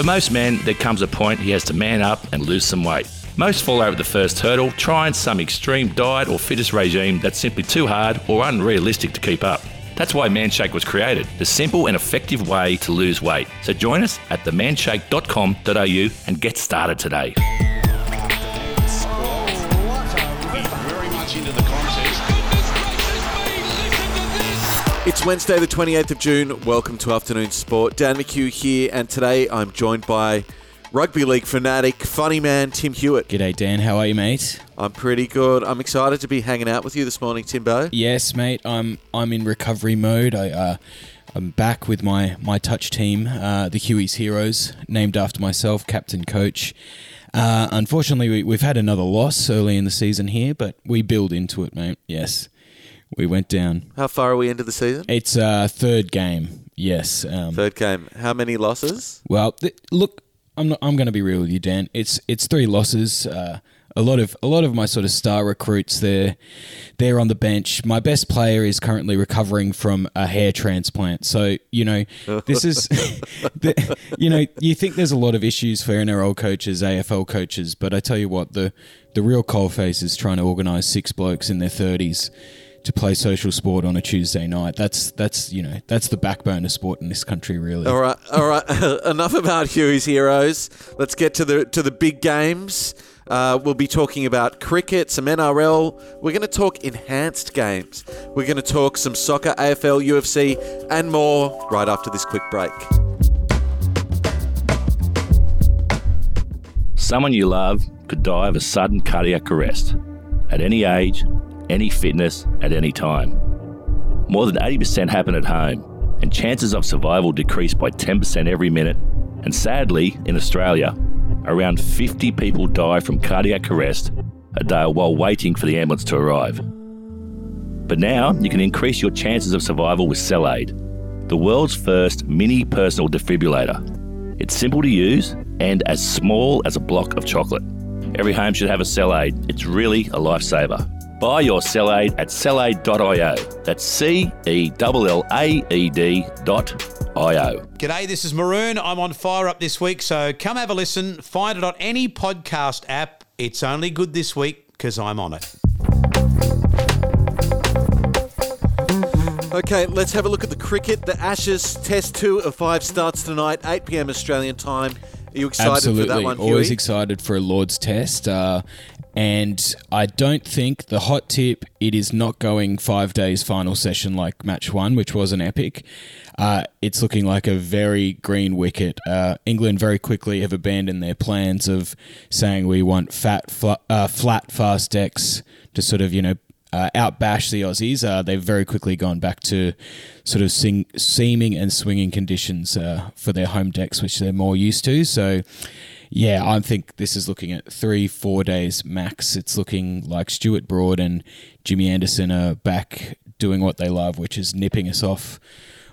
For most men, there comes a point he has to man up and lose some weight. Most fall over the first hurdle, trying some extreme diet or fitness regime that's simply too hard or unrealistic to keep up. That's why Manshake was created, the simple and effective way to lose weight. So join us at themanshake.com.au and get started today. It's Wednesday, the 28th of June. Welcome to Afternoon Sport. Dan McHugh here, and today I'm joined by rugby league fanatic, funny man Tim Hewitt. G'day, Dan. How are you, mate? I'm pretty good. I'm excited to be hanging out with you this morning, Timbo. Yes, mate. I'm I'm in recovery mode. I uh, I'm back with my my touch team, uh, the Huey's Heroes, named after myself, captain coach. Uh, unfortunately, we, we've had another loss early in the season here, but we build into it, mate. Yes, we went down. How far are we into the season? It's uh, third game. Yes. Um, Third game. How many losses? Well, th- look, I'm not, I'm going to be real with you, Dan. It's it's three losses. Uh, a lot of a lot of my sort of star recruits they're they're on the bench. My best player is currently recovering from a hair transplant. So you know this is the, you know you think there's a lot of issues for NRL coaches, AFL coaches, but I tell you what the the real coalface is trying to organise six blokes in their thirties to play social sport on a Tuesday night. That's that's you know that's the backbone of sport in this country, really. All right, all right. Enough about Huey's heroes. Let's get to the to the big games. Uh, we'll be talking about cricket, some NRL. We're going to talk enhanced games. We're going to talk some soccer, AFL, UFC, and more right after this quick break. Someone you love could die of a sudden cardiac arrest at any age, any fitness, at any time. More than 80% happen at home, and chances of survival decrease by 10% every minute. And sadly, in Australia, around 50 people die from cardiac arrest a day while waiting for the ambulance to arrive. But now you can increase your chances of survival with CellAED, the world's first mini personal defibrillator. It's simple to use and as small as a block of chocolate. Every home should have a CellAED. It's really a lifesaver. Buy your CellAED at cellaed.io. That's C E L L A E D dot I-O. G'day, this is Maroon. I'm on fire up this week, so come have a listen. Find it on any podcast app. It's only good this week because I'm on it. Okay, let's have a look at the cricket. The Ashes Test 2 of 5 starts tonight, 8 p.m. Australian time. Are you excited Absolutely. for that one, Always excited for a Lord's test. Uh, and I don't think the hot tip, it is not going five days final session like match one, which was an epic. Uh, it's looking like a very green wicket. Uh, England very quickly have abandoned their plans of saying we want fat, fl- uh, flat, fast decks to sort of, you know, uh, outbash the Aussies. Uh, they've very quickly gone back to sort of sing, seaming and swinging conditions uh, for their home decks, which they're more used to. So, yeah, I think this is looking at three, four days max. It's looking like Stuart Broad and Jimmy Anderson are back doing what they love, which is nipping us off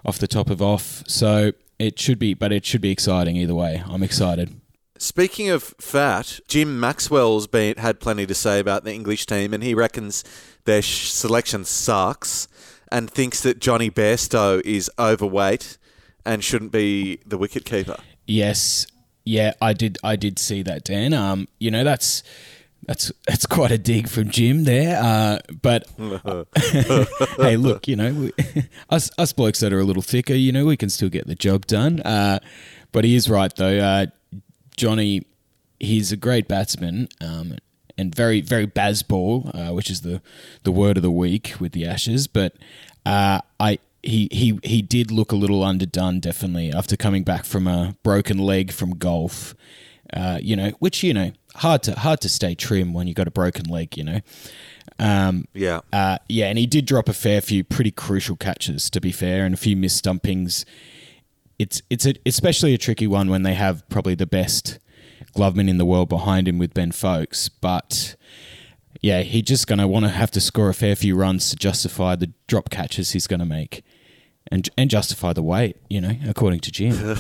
off the top of off. So it should be, but it should be exciting either way. I'm excited. Speaking of fat, Jim Maxwell's been had plenty to say about the English team, and he reckons their sh- selection sucks, and thinks that Johnny Bairstow is overweight and shouldn't be the wicketkeeper. Yes, yeah, I did. I did see that, Dan. Um, you know, that's that's that's quite a dig from Jim there. Uh, but hey, look, you know, we, us us blokes that are a little thicker, you know, we can still get the job done. Uh, but he is right though. Uh, Johnny, he's a great batsman. Um, and very, very Bazball, uh, which is the, the word of the week with the Ashes. But uh, I he, he he did look a little underdone, definitely after coming back from a broken leg from golf. Uh, you know, which you know, hard to hard to stay trim when you got a broken leg. You know, um, Yeah. uh, yeah, and he did drop a fair few pretty crucial catches, to be fair, and a few missed stumpings. It's it's a, especially a tricky one when they have probably the best gloveman in the world behind him with Ben Foakes, but yeah, he's just going to want to have to score a fair few runs to justify the drop catches he's going to make. And, and justify the weight, you know, according to Jim.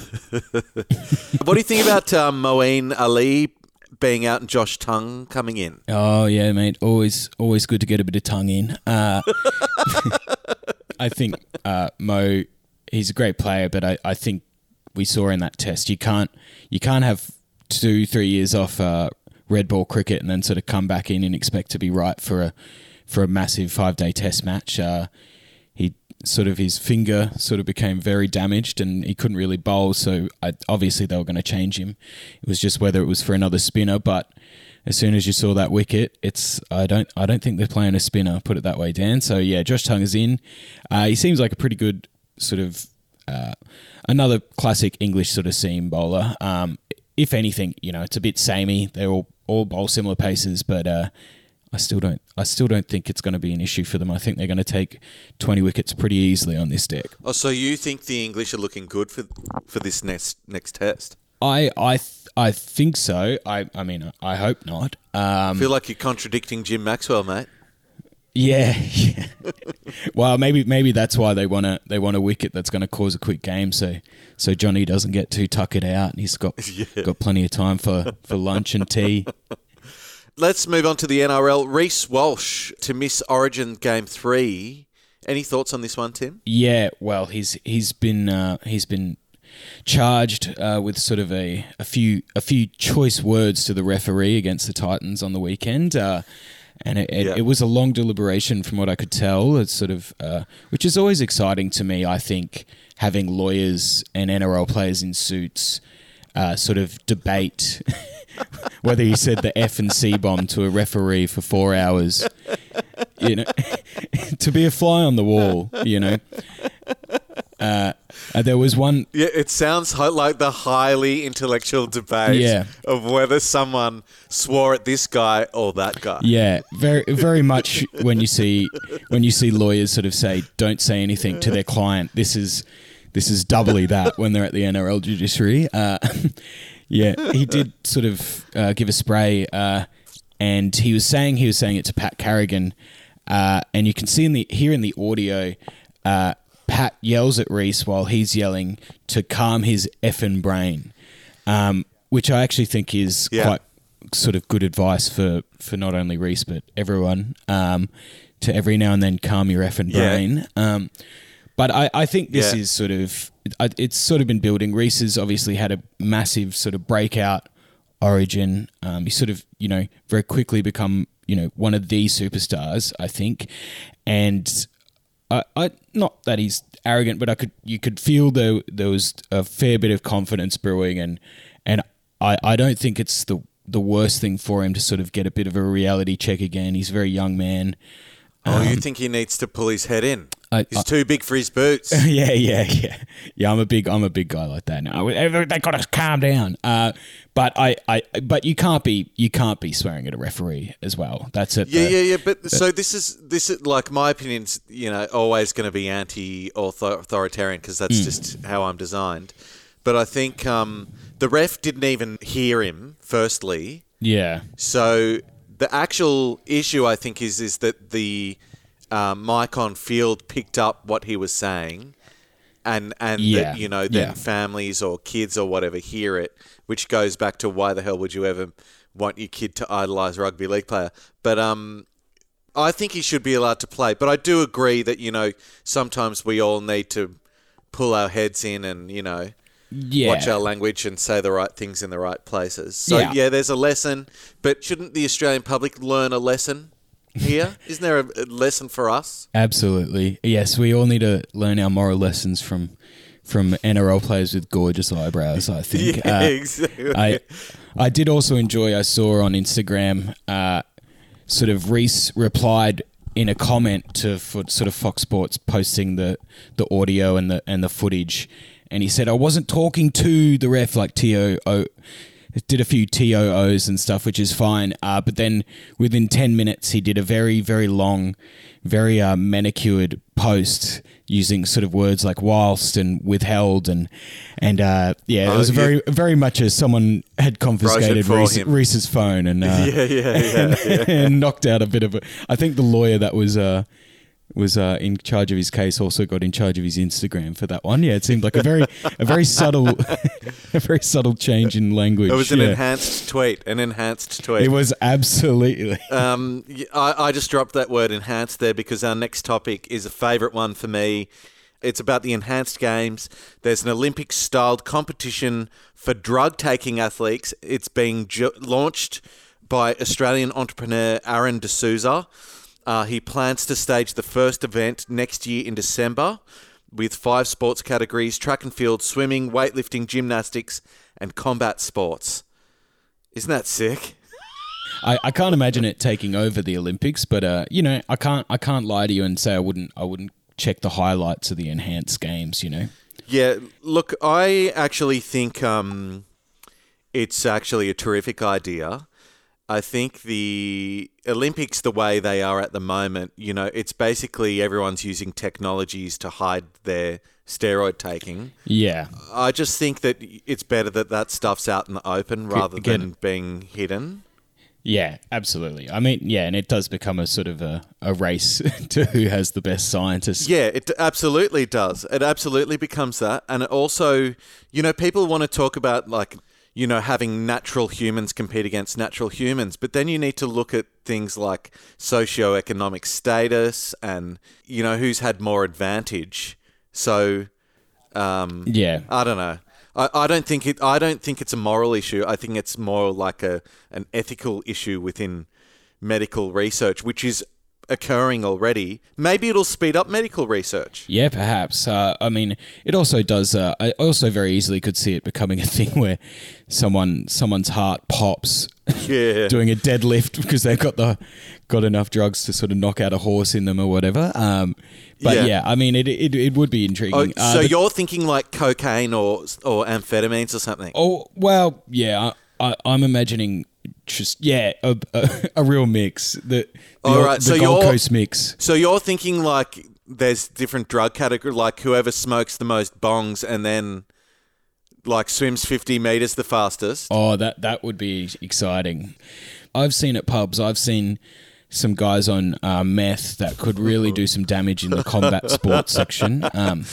What do you think about um, Moeen Ali being out and Josh Tongue coming in? Oh yeah, mate. Always, always good to get a bit of tongue in. Uh, I think uh, Mo, he's a great player, but I, I think we saw in that test. You can't you can't have two three years off uh, red ball cricket and then sort of come back in and expect to be right for a for a massive five day test match. Uh, sort of his finger sort of became very damaged and he couldn't really bowl. So I, obviously they were going to change him. It was just whether it was for another spinner, but as soon as you saw that wicket, it's I don't I don't think they're playing a spinner. Put it that way, Dan. So yeah, Josh Tongue is in. Uh, he seems like a pretty good sort of uh, another classic English sort of seam bowler. Um, if anything, you know, it's a bit samey. They're all all bowl similar paces, but uh, I still don't I still don't think it's going to be an issue for them. I think they're going to take twenty wickets pretty easily on this deck. Oh, so you think the English are looking good for for this next next test? I I th- I think so. I I mean I hope not. I Um, feel like you're contradicting Jim Maxwell, mate. yeah, yeah. well, maybe maybe that's why they want to they want a wicket that's going to cause a quick game, so so Johnny doesn't get too tuckered out, and he's got got plenty of time for for lunch and tea. Let's move on to the NRL. Reece Walsh to miss Origin Game Three. Any thoughts on this one, Tim? Yeah, well, he's he's been uh, he's been charged uh, with sort of a, a few a few choice words to the referee against the Titans on the weekend. Uh, and it, it, Yeah. it was a long deliberation, from what I could tell. It's sort of, uh, which is always exciting to me. I think having lawyers and NRL players in suits uh, sort of debate whether he said the F and C bomb to a referee for four hours. You know, to be a fly on the wall. You know, uh, uh, there was one Yeah, it sounds like the highly intellectual debate Yeah. of whether someone swore at this guy or that guy. Yeah, very very much when you see when you see lawyers sort of say don't say anything to their client. This is this is doubly that when they're at the NRL judiciary. Uh, yeah, he did sort of uh, give a spray, uh, and he was saying he was saying it to Pat Carrigan, uh, and you can see in the here in the audio. Uh, Pat yells at Reece while he's yelling to calm his effing brain, um, which I actually think is Yeah. quite sort of good advice for, for not only Reece but everyone um, to every now and then calm your effing Yeah. brain. Um, but I, I think this Yeah. is sort of it's sort of been building. Reece has obviously had a massive sort of breakout origin. Um, he's sort of you know very quickly become you know one of the superstars. I think, and I, I not that he's arrogant, but I could you could feel there there was a fair bit of confidence brewing, and and I, I don't think it's the the worst thing for him to sort of get a bit of a reality check again. He's a very young man. Oh, you think he needs to pull his head in? I- He's I- too big for his boots. yeah, yeah, yeah, yeah. I'm a big, I'm a big guy like that. No, they got to calm down. Uh, but I, I, but you can't be, you can't be swearing at a referee as well. That's it. Yeah, yeah, yeah. But so this is this is like my opinion's you know always going to be anti-authoritarian because that's just how I'm designed. But I think um, the ref didn't even hear him. Firstly, yeah, so the actual issue I think is is that the um, mic on field picked up what he was saying, and and Yeah, that you know then yeah. families or kids or whatever hear it, which goes back to why the hell would you ever want your kid to idolize rugby league player? But um, I think he should be allowed to play. But I do agree that you know sometimes we all need to pull our heads in and you know yeah. watch our language and say the right things in the right places. So Yeah. yeah, there's a lesson, but shouldn't the Australian public learn a lesson here? Isn't there a, lesson for us? Absolutely. Yes, we all need to learn our moral lessons from from NRL players with gorgeous eyebrows. I think. Yeah, Uh, exactly. I I did also enjoy. I saw on Instagram, uh, sort of Reece replied in a comment to for, sort of Fox Sports posting the the audio and the and the footage, and he said I wasn't talking to the ref like T O O. Did a few TOOs and stuff, which is fine. Uh, but then within 10 minutes, he did a very, very long, very uh, manicured post using sort of words like whilst and withheld. And, and uh, yeah, it Oh, was very, very much as someone had confiscated Reece. Reece's phone and, uh, yeah, yeah, yeah. and knocked out a bit of a. I think the lawyer that was uh, was uh, in charge of his case also got in charge of his Instagram for that one. Yeah, it seemed like a very a very subtle a very subtle change in language. It was an yeah. enhanced tweet. An enhanced tweet. It was absolutely. Um, I, I just dropped that word enhanced there because our next topic is a favourite one for me. It's about the enhanced games. There's an Olympic styled competition for drug taking athletes. It's being ju- launched by Australian entrepreneur Aaron D'Souza. Uh, he plans to stage the first event next year in December with five sports categories track and field, swimming, weightlifting, gymnastics, and combat sports. Isn't that sick? I, I can't imagine it taking over the Olympics, but uh, you know, I can't I can't lie to you and say I wouldn't I wouldn't check the highlights of the enhanced games. You know, Yeah, look, I actually think um, it's actually a terrific idea. I think the Olympics, the way they are at the moment, you know, it's basically everyone's using technologies to hide their steroid taking. yeah, I just think that it's better that that stuff's out in the open rather again- than being hidden. yeah, absolutely. I mean, yeah, and it does become a sort of a, a race to who has the best scientists. Yeah, it absolutely does. It absolutely becomes that. And it also, you know, people want to talk about like, you know, having natural humans compete against natural humans, but then you need to look at things like socioeconomic status and, you know, who's had more advantage. So, um, Yeah, I don't know. I, I don't think it. I don't think it's a moral issue. I think it's more like a an ethical issue within medical research, which is occurring already. Maybe it'll speed up medical research. Yeah, perhaps. Uh, I mean, it also does. Uh, I also very easily could see it becoming a thing where someone someone's heart pops Yeah. doing a deadlift because they've got the got enough drugs to sort of knock out a horse in them or whatever. Um, but Yeah. yeah. I mean, it, it it would be Oh, intriguing. Uh, so the- you're thinking like cocaine or or amphetamines or something? oh well, yeah. I, I, I'm imagining just yeah a, a, a real mix. The, the, All right, the so Gold you're- Coast mix. So you're thinking like there's different drug category, like whoever smokes the most bongs and then like swims 50 meters the fastest. Oh, that that would be exciting. I've seen at pubs. I've seen some guys on uh, meth that could really do some damage in the combat sports section. Um,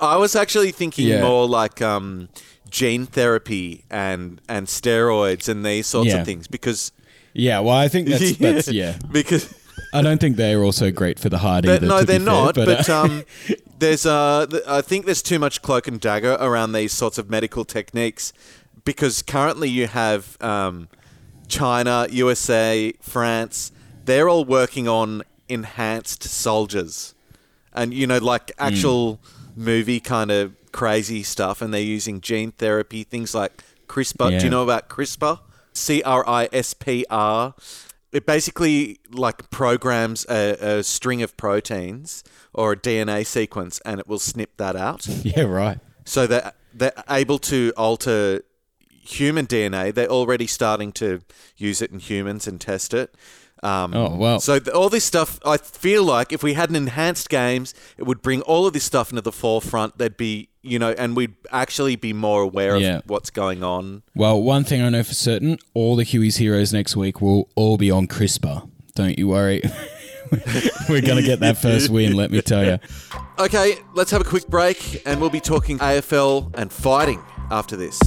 I was actually thinking Yeah. more like um, gene therapy and and steroids and these sorts Yeah. of things because yeah, well, I think that's that's yeah. because I don't think they're also great for the heart either. no, to be they're fair, not. But, uh, um, there's uh, th- I think there's too much cloak and dagger around these sorts of medical techniques because currently you have um, China, USA, France. They're all working on enhanced soldiers, and you know, like Hmm. actual movie kind of crazy stuff. And they're using gene therapy, things like CRISPR. Do you know about CRISPR? C R I S P R. It basically like programs a, a string of proteins or a DNA sequence, and it will snip that out. yeah, right. So that they're able to alter human DNA. They're already starting to use it in humans and test it. Um, Oh, wow. So th- all this stuff, I feel like if we had an enhanced games, it would bring all of this stuff into the forefront. There'd be, you know, and we'd actually be more aware Yeah. of what's going on. Well, one thing I know for certain: all the Huey's heroes next week will all be on CRISPR. Don't you worry. We're gonna get that first win. Let me tell you. Okay, let's have a quick break, and we'll be talking AFL and fighting after this.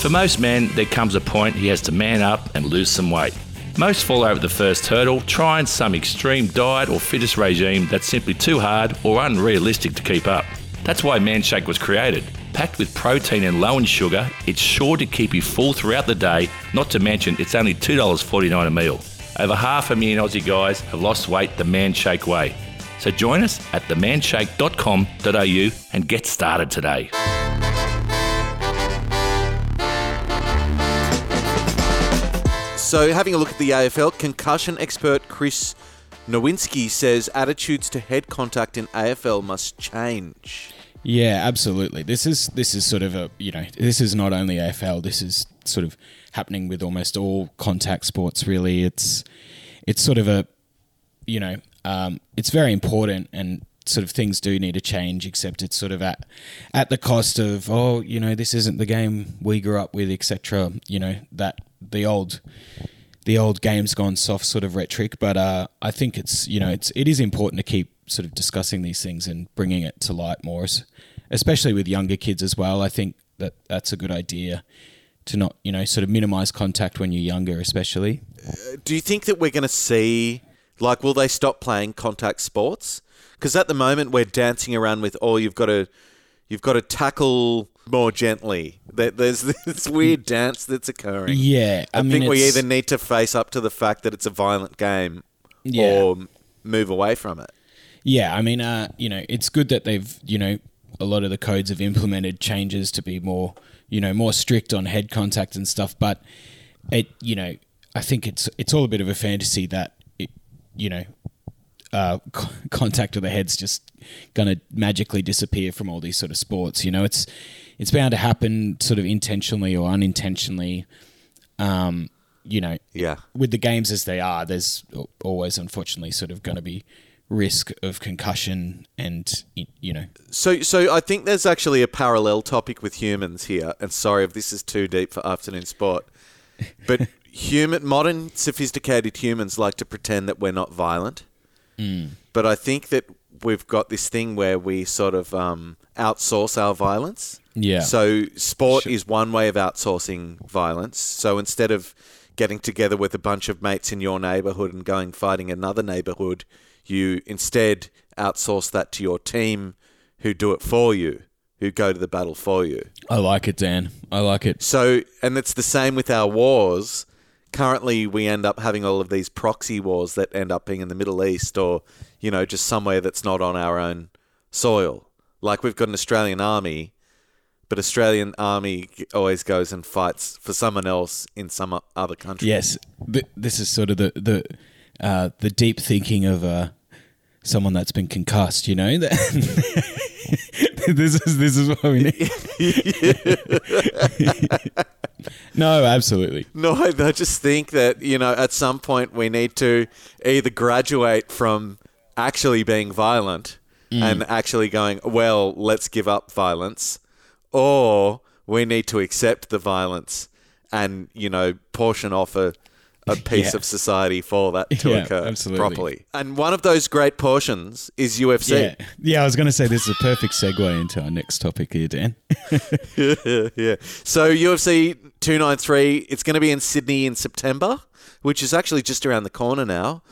For most men, there comes a point he has to man up and lose some weight. Most fall over the first hurdle, trying some extreme diet or fitness regime that's simply too hard or unrealistic to keep up. That's why Manshake was created. Packed with protein and low in sugar, it's sure to keep you full throughout the day, not to mention it's only $2.49 a meal. Over half a million Aussie guys have lost weight the Manshake way. So join us at themanshake.com.au and get started today. So, having a look at the AFL, concussion expert Chris Nowinski says attitudes to head contact in AFL must change. Yeah, absolutely. This is this is sort of a you know this is not only AFL. This is sort of happening with almost all contact sports. Really, it's it's sort of a you know um, it's very important and sort of things do need to change. Except it's sort of at at the cost of oh you know this isn't the game we grew up with, etc. You know that the old the old game's gone soft sort of rhetoric, but uh, I think it's you know it's it is important to keep sort of discussing these things and bringing it to light more, especially with younger kids as well. I think that that's a good idea to not you know sort of minimize contact when you're younger, especially. Do you think that we're going to see Like, will they stop playing contact sports? Because at the moment we're dancing around with, oh, you've got to, you've got to tackle more gently. There- There's this weird dance that's occurring. Yeah, I, I, mean, think we either need to face up to the fact that it's a violent game, Yeah. or move away from it. Yeah, I mean, uh, you know, it's good that they've, you know, a lot of the codes have implemented changes to be more, you know, more strict on head contact and stuff. But it, you know, I think it's it's all a bit of a fantasy that, it, you know, uh, contact of the head's just going to magically disappear from all these sort of sports. You know, it's it's bound to happen, sort of intentionally or unintentionally. Um, you know, Yeah. with the games as they are, there's always, unfortunately, sort of going to be risk of concussion and you know So, so I think there's actually a parallel topic with humans here. And sorry if this is too deep for afternoon sport, but human, modern, sophisticated humans like to pretend that we're not violent. But I think that we've got this thing where we sort of um, outsource our violence. Yeah. So sport Sure. is one way of outsourcing violence. So instead of getting together with a bunch of mates in your neighborhood and going fighting another neighborhood, you instead outsource that to your team who do it for you, who go to the battle for you. I like it Dan I like it So, and it's the same with our wars. Currently, we end up having all of these proxy wars that end up being in the Middle East or, you know, just somewhere that's not on our own soil. Like we've got an Australian army, but Australian army always goes and fights for someone else in some other country. yes. This is sort of the the uh, the deep thinking of uh, someone that's been concussed you know? This is this is what we need. No absolutely. No, I just think that, you know, at some point we need to either graduate from actually being violent and actually going, well, let's give up violence, or we need to accept the violence and, you know, portion off a, a piece Yeah. of society for that to Yeah, occur absolutely. properly. And one of those great portions is UFC. yeah yeah I was going to say this is a perfect segue into our next topic here Dan yeah. So UFC 293, it's going to be in Sydney in September, which is actually just around the corner now.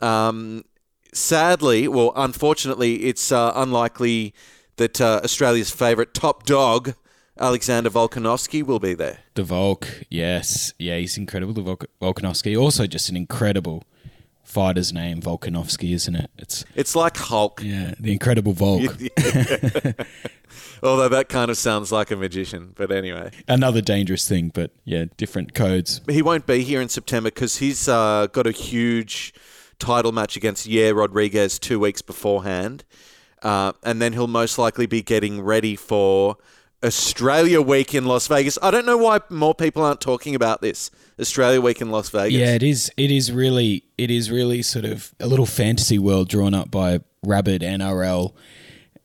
Um, sadly, well, unfortunately, it's uh, unlikely that uh, Australia's favourite top dog, Alexander Volkanovski, will be there. The Volk, yes, yeah, he's incredible. The Volk- Volkanovski, also just an incredible fighter's name, Volkanovski, isn't it? It's It's like Hulk, yeah, the Incredible Volk. although that kind of sounds like a magician. But anyway. Another dangerous thing, but yeah, different codes. he won't be here in September because he's uh, got a huge title match against Yair Rodriguez two weeks beforehand. Uh, and then he'll most likely be getting ready for Australia Week in Las Vegas. I don't know why more people aren't talking about this. Australia Week in Las Vegas. Yeah, it is. It is really. It is really sort of a little fantasy world drawn up by rabid NRL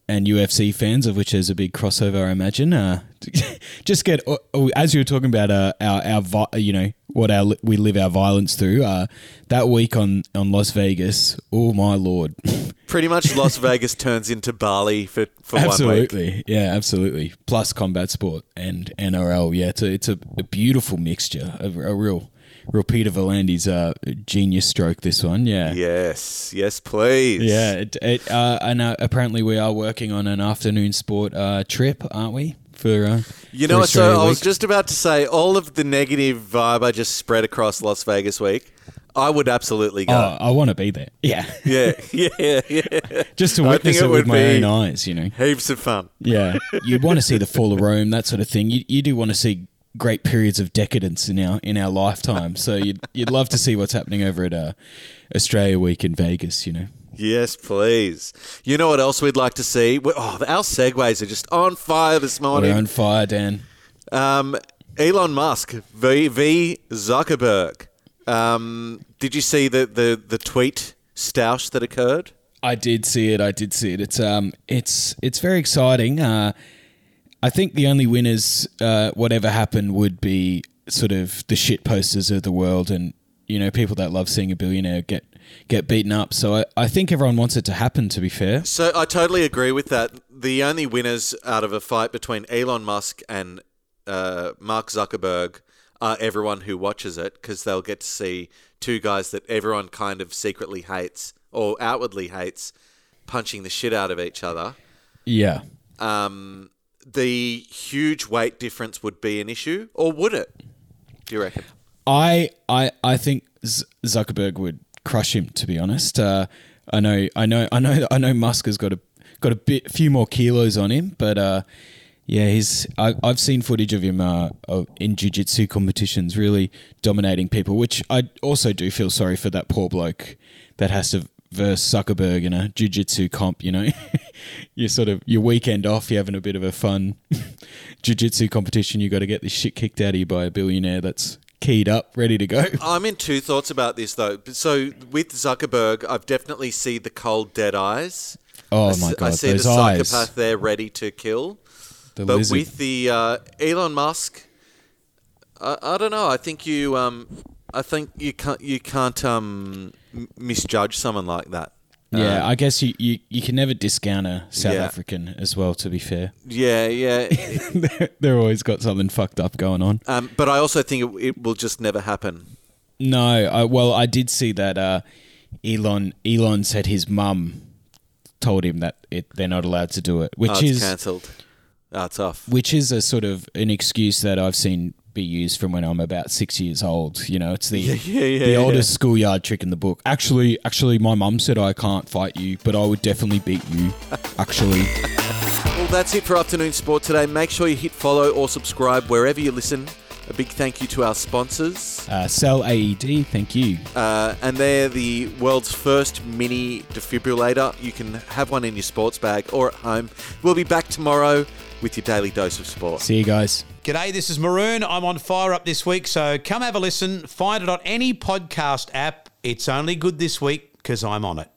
and UFC fans, of which there's a big crossover, I imagine. Uh, just get oh, as you were talking about uh, our our vi- you know what our we live our violence through. Uh, that week on on Las Vegas, oh my lord, Pretty much Las Vegas turns into Bali for, for one week. absolutely, yeah, absolutely. Plus combat sport and NRL, yeah, it's a it's a, a beautiful mixture, a, a real. Real Peter V'landys's uh, genius stroke. This one, yeah, Yes, yes, please. Yeah, it, it, uh, and uh, apparently we are working on an afternoon sport uh, trip, aren't we? For uh, You know what? So I was just about to say all of the negative vibe I just spread across Las Vegas week. I would absolutely go. Oh, I want to be there. Yeah, Yeah, yeah, yeah. just to witness it, it with my own eyes. You know. Heaps of fun. Yeah, you'd want to see the fall of Rome, that sort of thing. You, you do want to see great periods of decadence in our in our lifetime. So you'd you'd love to see what's happening over at uh, Australia Week in Vegas. You know. Yes, please. You know what else we'd like to see? We- Oh, our segues are just on fire this morning. We're on fire, Dan. Um, Elon Musk v, v Zuckerberg. Um, did you see the, the, the tweet stoush that occurred? I did see it. I did see it. It's um, it's it's very exciting. Uh, I think the only winners, uh, whatever happened, would be sort of the shit posters of the world, and you know, people that love seeing a billionaire get get beaten up. So I, I think everyone wants it to happen. To be fair, So I totally agree with that. The only winners out of a fight between Elon Musk and uh, Mark Zuckerberg are everyone who watches it because they'll get to see two guys that everyone kind of secretly hates or outwardly hates punching the shit out of each other. Yeah. Um, the huge weight difference would be an issue, or would it? Do you reckon? I I I think Zuckerberg would crush him. To be honest, uh, I know I know I know I know Musk has got a got a bit few more kilos on him, but uh, yeah, he's I, I've seen footage of him uh, in jiu-jitsu competitions, really dominating people. Which I also do feel sorry for that poor bloke that has to verse Zuckerberg in a jiu-jitsu comp. You know, you sort of your weekend off, you're having a bit of a fun jiu-jitsu competition. You got to get this shit kicked out of you by a billionaire that's keyed up, ready to go. I'm in two thoughts about this though. So with Zuckerberg, I've definitely see the cold dead eyes. Oh I my s- I god, see those the eyes! psychopath there ready to kill. The But lizard. with the uh, Elon Musk, I, I don't know. I think you, um, I think you can't, you can't um, misjudge someone like that. yeah, Um, I guess you, you, you can never discount a South Yeah. African as well. To be fair, yeah, yeah. they're always got something fucked up going on. um, but I also think it, it will just never happen. No, I, well, I did see that uh, Elon Elon said his mum told him that it, they're not allowed to do it, which Oh, is cancelled. Oh, off. which is a sort of an excuse that I've seen be used from when I'm about six years old. You know, it's the yeah, yeah, the yeah. oldest schoolyard trick in the book. Actually, actually, my mum said I can't fight you, but I would definitely beat you. Actually, Well, that's it for afternoon sport today. Make sure you hit follow or subscribe wherever you listen. A big thank you to our sponsors. uh, CellAED. Thank you. Uh, and they're the world's first mini defibrillator. You can have one in your sports bag or at home. We'll be back tomorrow with your daily dose of sport. See you guys. G'day, this is Maroon. I'm on Fire Up this week, so come have a listen. Find it on any podcast app. It's only good this week because I'm on it.